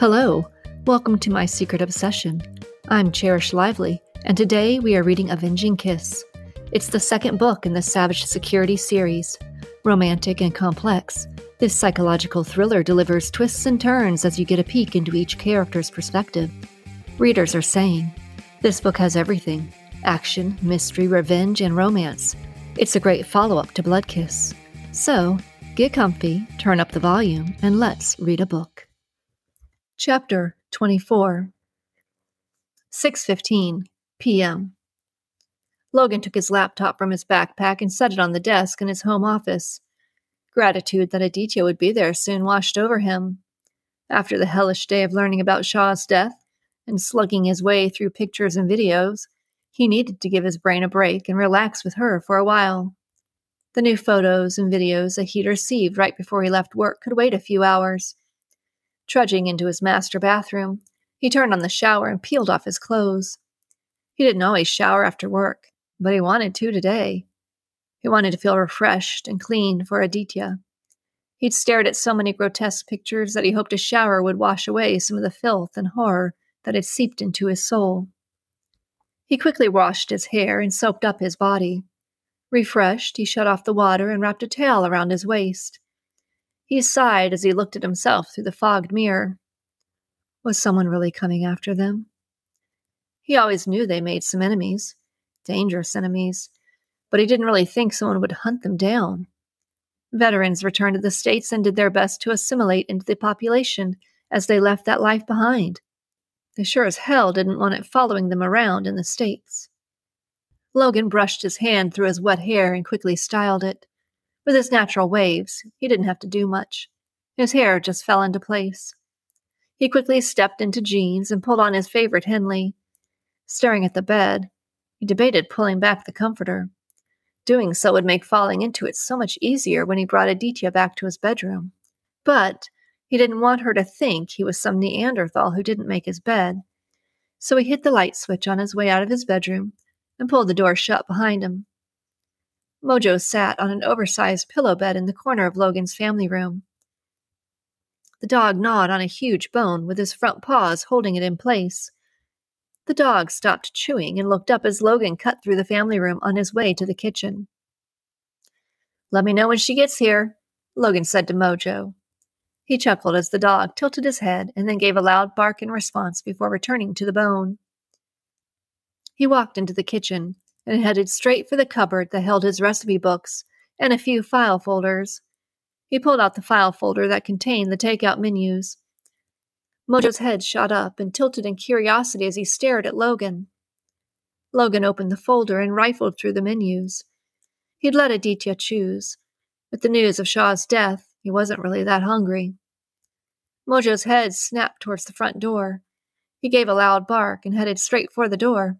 Hello, welcome to my secret obsession. I'm Cherish Lively, and today we are reading Avenging Kiss. It's the second book in the Savage Security series. Romantic and complex, this psychological thriller delivers twists and turns as you get a peek into each character's perspective. Readers are saying, This book has everything action, mystery, revenge, and romance. It's a great follow up to Blood Kiss. So, get comfy, turn up the volume, and let's read a book. Chapter 24 6:15 p.m. Logan took his laptop from his backpack and set it on the desk in his home office. Gratitude that Aditya would be there soon washed over him. After the hellish day of learning about Shaw's death and slugging his way through pictures and videos, he needed to give his brain a break and relax with her for a while. The new photos and videos that he'd received right before he left work could wait a few hours. Trudging into his master bathroom, he turned on the shower and peeled off his clothes. He didn't always shower after work, but he wanted to today. He wanted to feel refreshed and clean for Aditya. He'd stared at so many grotesque pictures that he hoped a shower would wash away some of the filth and horror that had seeped into his soul. He quickly washed his hair and soaped up his body. Refreshed, he shut off the water and wrapped a towel around his waist. He sighed as he looked at himself through the fogged mirror. Was someone really coming after them? He always knew they made some enemies, dangerous enemies, but he didn't really think someone would hunt them down. Veterans returned to the States and did their best to assimilate into the population as they left that life behind. They sure as hell didn't want it following them around in the States. Logan brushed his hand through his wet hair and quickly styled it. With his natural waves, he didn't have to do much. His hair just fell into place. He quickly stepped into jeans and pulled on his favorite Henley. Staring at the bed, he debated pulling back the comforter. Doing so would make falling into it so much easier when he brought Aditya back to his bedroom. But he didn't want her to think he was some Neanderthal who didn't make his bed. So he hit the light switch on his way out of his bedroom and pulled the door shut behind him. Mojo sat on an oversized pillow bed in the corner of Logan's family room. The dog gnawed on a huge bone with his front paws holding it in place. The dog stopped chewing and looked up as Logan cut through the family room on his way to the kitchen. Let me know when she gets here, Logan said to Mojo. He chuckled as the dog tilted his head and then gave a loud bark in response before returning to the bone. He walked into the kitchen and headed straight for the cupboard that held his recipe books and a few file folders. He pulled out the file folder that contained the takeout menus. Mojo's head shot up and tilted in curiosity as he stared at Logan. Logan opened the folder and rifled through the menus. He'd let Aditya choose. With the news of Shaw's death, he wasn't really that hungry. Mojo's head snapped towards the front door. He gave a loud bark and headed straight for the door.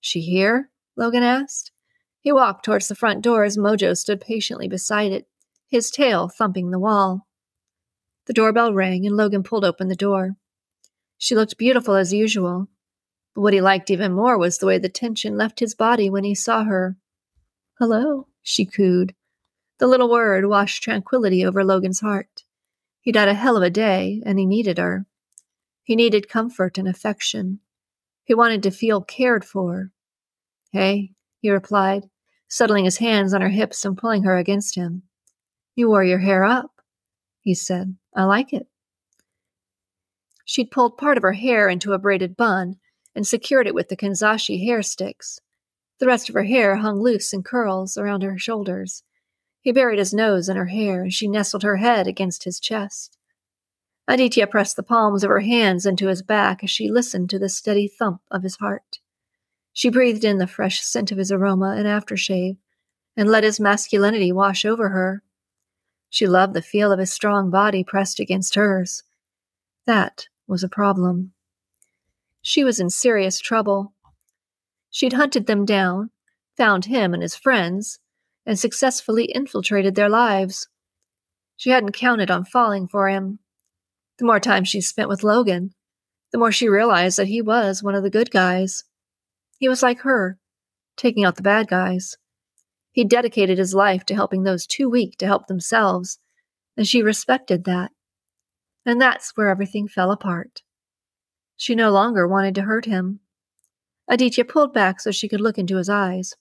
She here? Logan asked. He walked towards the front door as Mojo stood patiently beside it, his tail thumping the wall. The doorbell rang and Logan pulled open the door. She looked beautiful as usual, but what he liked even more was the way the tension left his body when he saw her. Hello, she cooed. The little word washed tranquility over Logan's heart. He'd had a hell of a day, and he needed her. He needed comfort and affection. He wanted to feel cared for. Hey, he replied, settling his hands on her hips and pulling her against him. You wore your hair up, he said. I like it. She'd pulled part of her hair into a braided bun and secured it with the Kanzashi hair sticks. The rest of her hair hung loose in curls around her shoulders. He buried his nose in her hair, and she nestled her head against his chest. Aditya pressed the palms of her hands into his back as she listened to the steady thump of his heart. She breathed in the fresh scent of his aroma and aftershave, and let his masculinity wash over her. She loved the feel of his strong body pressed against hers. That was a problem. She was in serious trouble. She'd hunted them down, found him and his friends, and successfully infiltrated their lives. She hadn't counted on falling for him. The more time she spent with Logan, the more she realized that he was one of the good guys. He was like her, taking out the bad guys. He dedicated his life to helping those too weak to help themselves, and she respected that. And that's where everything fell apart. She no longer wanted to hurt him. Aditya pulled back so she could look into his eyes.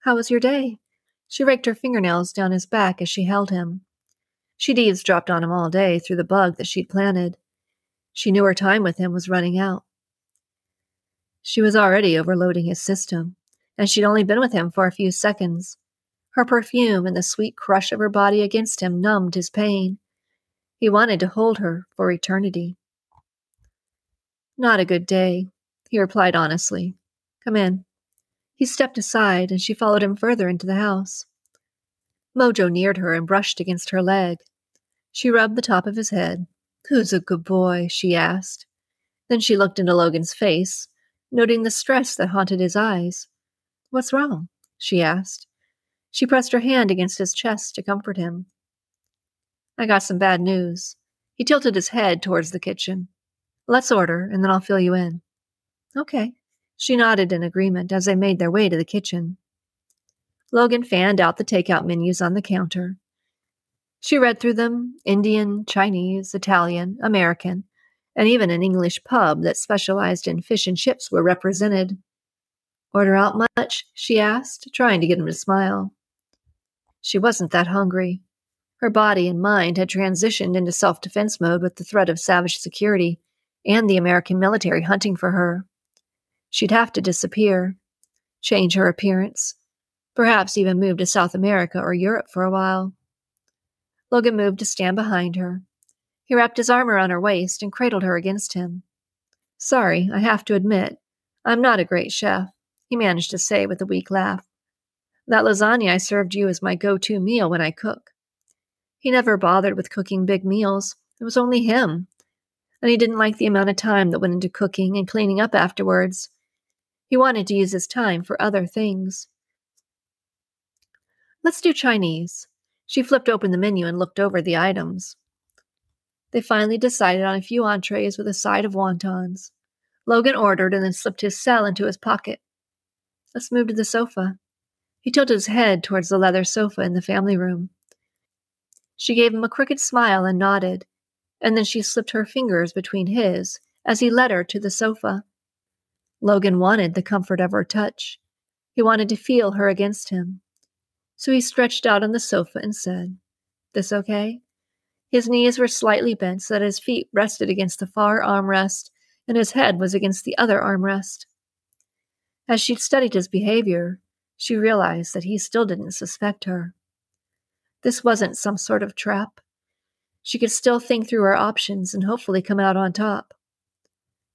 How was your day? She raked her fingernails down his back as she held him. She'd eavesdropped on him all day through the bug that she'd planted. She knew her time with him was running out. She was already overloading his system, and she'd only been with him for a few seconds. Her perfume and the sweet crush of her body against him numbed his pain. He wanted to hold her for eternity. Not a good day, he replied honestly. Come in. He stepped aside, and she followed him further into the house. Mojo neared her and brushed against her leg. She rubbed the top of his head. Who's a good boy? she asked. Then she looked into Logan's face, noting the stress that haunted his eyes. What's wrong? she asked. She pressed her hand against his chest to comfort him. I got some bad news. He tilted his head towards the kitchen. Let's order, and then I'll fill you in. Okay. She nodded in agreement as they made their way to the kitchen. Logan fanned out the takeout menus on the counter. She read through them Indian, Chinese, Italian, American, and even an English pub that specialized in fish and chips were represented. Order out much? she asked, trying to get him to smile. She wasn't that hungry. Her body and mind had transitioned into self defense mode with the threat of savage security and the American military hunting for her. She'd have to disappear, change her appearance, perhaps even move to South America or Europe for a while. Logan moved to stand behind her. He wrapped his arm around her waist and cradled her against him. Sorry, I have to admit, I'm not a great chef, he managed to say with a weak laugh. That lasagna I served you is my go to meal when I cook. He never bothered with cooking big meals. It was only him. And he didn't like the amount of time that went into cooking and cleaning up afterwards. He wanted to use his time for other things. Let's do Chinese. She flipped open the menu and looked over the items. They finally decided on a few entrees with a side of wontons. Logan ordered and then slipped his cell into his pocket. Let's move to the sofa. He tilted his head towards the leather sofa in the family room. She gave him a crooked smile and nodded, and then she slipped her fingers between his as he led her to the sofa. Logan wanted the comfort of her touch. He wanted to feel her against him. So he stretched out on the sofa and said, This okay? His knees were slightly bent so that his feet rested against the far armrest and his head was against the other armrest. As she studied his behavior, she realized that he still didn't suspect her. This wasn't some sort of trap. She could still think through her options and hopefully come out on top.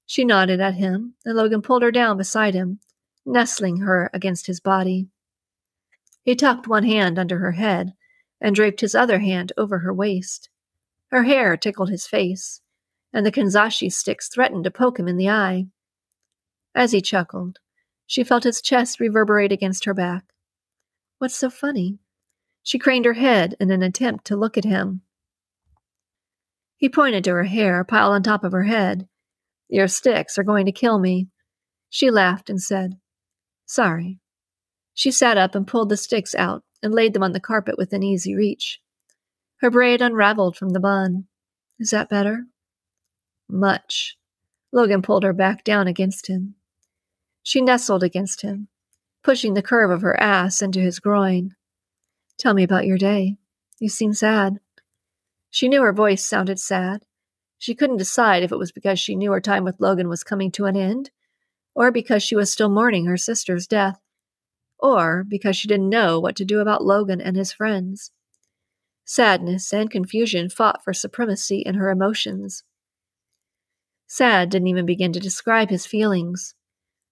She nodded at him, and Logan pulled her down beside him, nestling her against his body. He tucked one hand under her head and draped his other hand over her waist. Her hair tickled his face, and the kanzashi sticks threatened to poke him in the eye. As he chuckled, she felt his chest reverberate against her back. What's so funny? She craned her head in an attempt to look at him. He pointed to her hair piled on top of her head. Your sticks are going to kill me. She laughed and said, Sorry. She sat up and pulled the sticks out and laid them on the carpet within easy reach. Her braid unraveled from the bun. Is that better? Much. Logan pulled her back down against him. She nestled against him, pushing the curve of her ass into his groin. Tell me about your day. You seem sad. She knew her voice sounded sad. She couldn't decide if it was because she knew her time with Logan was coming to an end, or because she was still mourning her sister's death or because she didn't know what to do about Logan and his friends. Sadness and confusion fought for supremacy in her emotions. Sad didn't even begin to describe his feelings.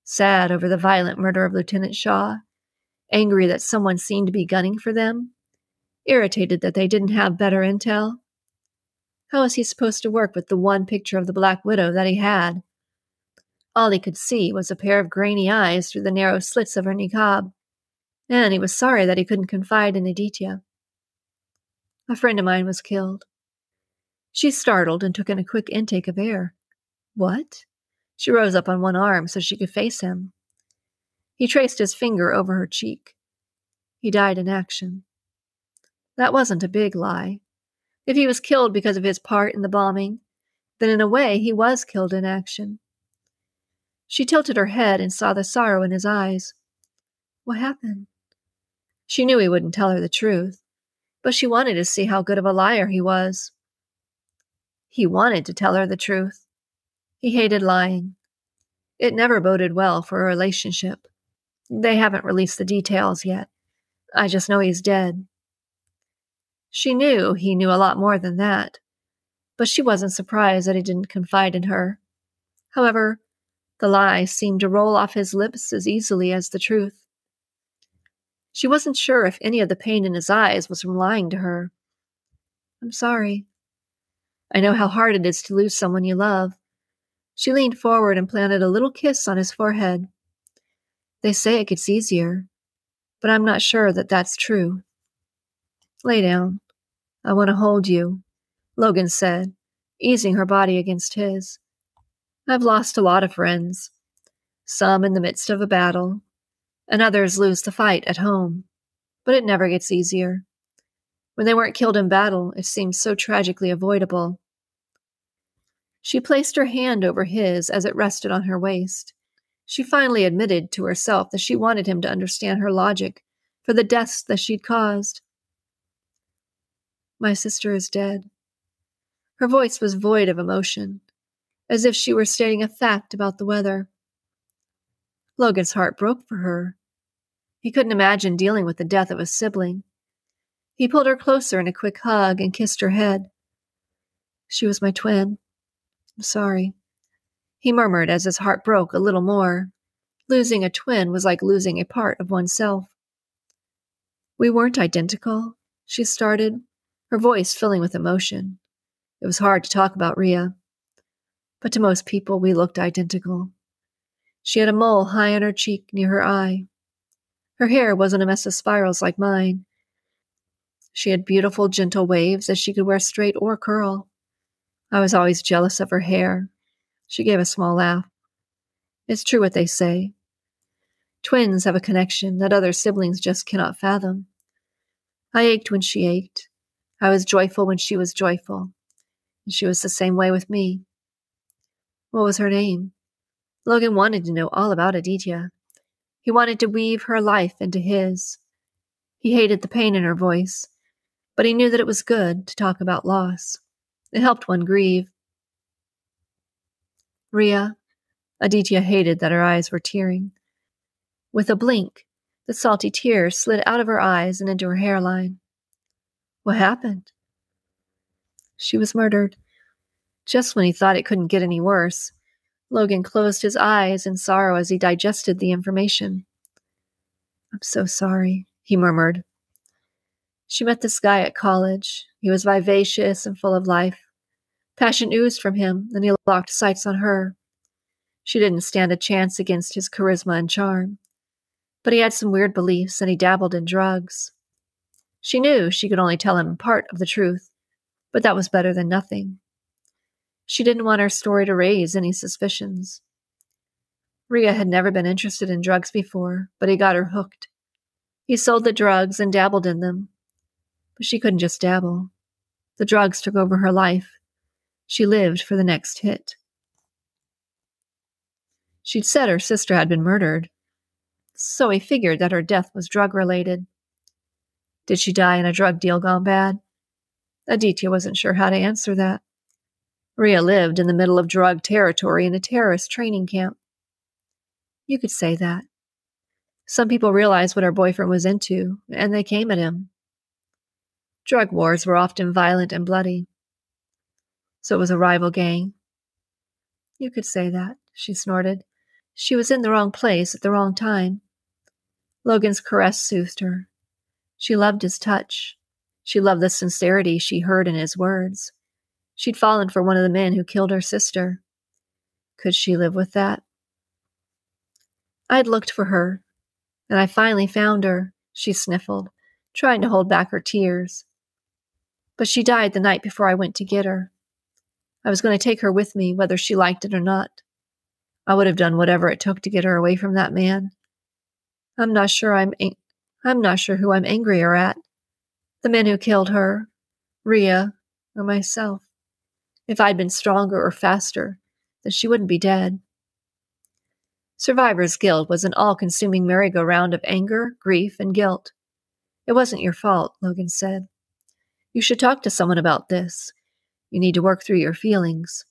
Sad over the violent murder of Lieutenant Shaw, angry that someone seemed to be gunning for them, irritated that they didn't have better intel. How was he supposed to work with the one picture of the Black Widow that he had? All he could see was a pair of grainy eyes through the narrow slits of her niqab, and he was sorry that he couldn't confide in Aditya. A friend of mine was killed. She startled and took in a quick intake of air. What? She rose up on one arm so she could face him. He traced his finger over her cheek. He died in action. That wasn't a big lie. If he was killed because of his part in the bombing, then in a way he was killed in action. She tilted her head and saw the sorrow in his eyes. What happened? She knew he wouldn't tell her the truth, but she wanted to see how good of a liar he was. He wanted to tell her the truth. He hated lying. It never boded well for a relationship. They haven't released the details yet. I just know he's dead. She knew he knew a lot more than that, but she wasn't surprised that he didn't confide in her. However, the lie seemed to roll off his lips as easily as the truth. She wasn't sure if any of the pain in his eyes was from lying to her. I'm sorry. I know how hard it is to lose someone you love. She leaned forward and planted a little kiss on his forehead. They say it gets easier, but I'm not sure that that's true. Lay down. I want to hold you, Logan said, easing her body against his. I've lost a lot of friends, some in the midst of a battle, and others lose the fight at home. But it never gets easier. When they weren't killed in battle, it seemed so tragically avoidable. She placed her hand over his as it rested on her waist. She finally admitted to herself that she wanted him to understand her logic for the deaths that she'd caused. My sister is dead. Her voice was void of emotion, as if she were stating a fact about the weather. Logan's heart broke for her. He couldn't imagine dealing with the death of a sibling. He pulled her closer in a quick hug and kissed her head. She was my twin. I'm sorry. He murmured as his heart broke a little more. Losing a twin was like losing a part of oneself. We weren't identical, she started, her voice filling with emotion. It was hard to talk about Ria. But to most people, we looked identical. She had a mole high on her cheek near her eye. Her hair wasn't a mess of spirals like mine. She had beautiful, gentle waves that she could wear straight or curl. I was always jealous of her hair. She gave a small laugh. It's true what they say. Twins have a connection that other siblings just cannot fathom. I ached when she ached. I was joyful when she was joyful, and she was the same way with me. What was her name? Logan wanted to know all about Aditya. He wanted to weave her life into his. He hated the pain in her voice, but he knew that it was good to talk about loss. It helped one grieve. Ria, Aditya hated that her eyes were tearing. With a blink, the salty tears slid out of her eyes and into her hairline. What happened? She was murdered. Just when he thought it couldn't get any worse, Logan closed his eyes in sorrow as he digested the information. I'm so sorry, he murmured. She met this guy at college. He was vivacious and full of life. Passion oozed from him, and he locked sights on her. She didn't stand a chance against his charisma and charm. But he had some weird beliefs, and he dabbled in drugs. She knew she could only tell him part of the truth, but that was better than nothing. She didn't want her story to raise any suspicions. Ria had never been interested in drugs before, but he got her hooked. He sold the drugs and dabbled in them. But she couldn't just dabble. The drugs took over her life. She lived for the next hit. She'd said her sister had been murdered, so he figured that her death was drug related. Did she die in a drug deal gone bad? Aditya wasn't sure how to answer that. Ria lived in the middle of drug territory in a terrorist training camp. You could say that. Some people realized what her boyfriend was into, and they came at him. Drug wars were often violent and bloody. So it was a rival gang. You could say that, she snorted. She was in the wrong place at the wrong time. Logan's caress soothed her. She loved his touch. She loved the sincerity she heard in his words. She'd fallen for one of the men who killed her sister. Could she live with that? I'd looked for her, and I finally found her, she sniffled, trying to hold back her tears. But she died the night before I went to get her. I was going to take her with me, whether she liked it or not. I would have done whatever it took to get her away from that man. I'm not sure I'm I'm not sure who I'm angrier at. The men who killed her, Ria, or myself. If I'd been stronger or faster, then she wouldn't be dead. Survivor's guilt was an all consuming merry go round of anger, grief, and guilt. It wasn't your fault, Logan said. You should talk to someone about this. You need to work through your feelings.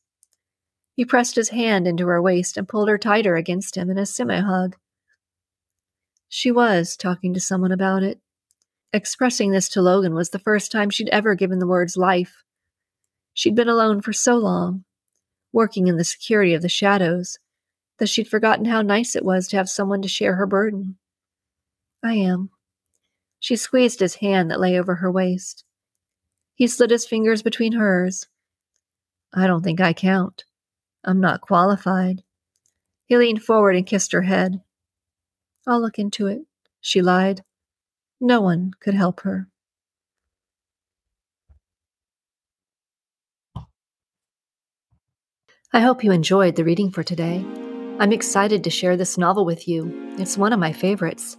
He pressed his hand into her waist and pulled her tighter against him in a semi hug. She was talking to someone about it. Expressing this to Logan was the first time she'd ever given the words life. She'd been alone for so long, working in the security of the shadows, that she'd forgotten how nice it was to have someone to share her burden. I am. She squeezed his hand that lay over her waist. He slid his fingers between hers. I don't think I count. I'm not qualified. He leaned forward and kissed her head. I'll look into it, she lied. No one could help her. I hope you enjoyed the reading for today. I'm excited to share this novel with you. It's one of my favorites.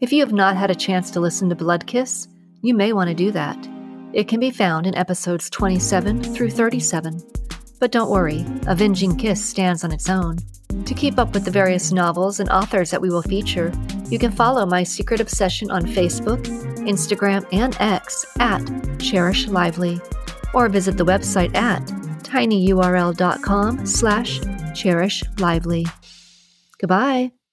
If you have not had a chance to listen to Blood Kiss, you may want to do that. It can be found in episodes 27 through 37. But don't worry, Avenging Kiss stands on its own. To keep up with the various novels and authors that we will feature, you can follow my secret obsession on Facebook, Instagram, and X at Cherish Lively, or visit the website at tinyurl.com slash cherishLively. Goodbye.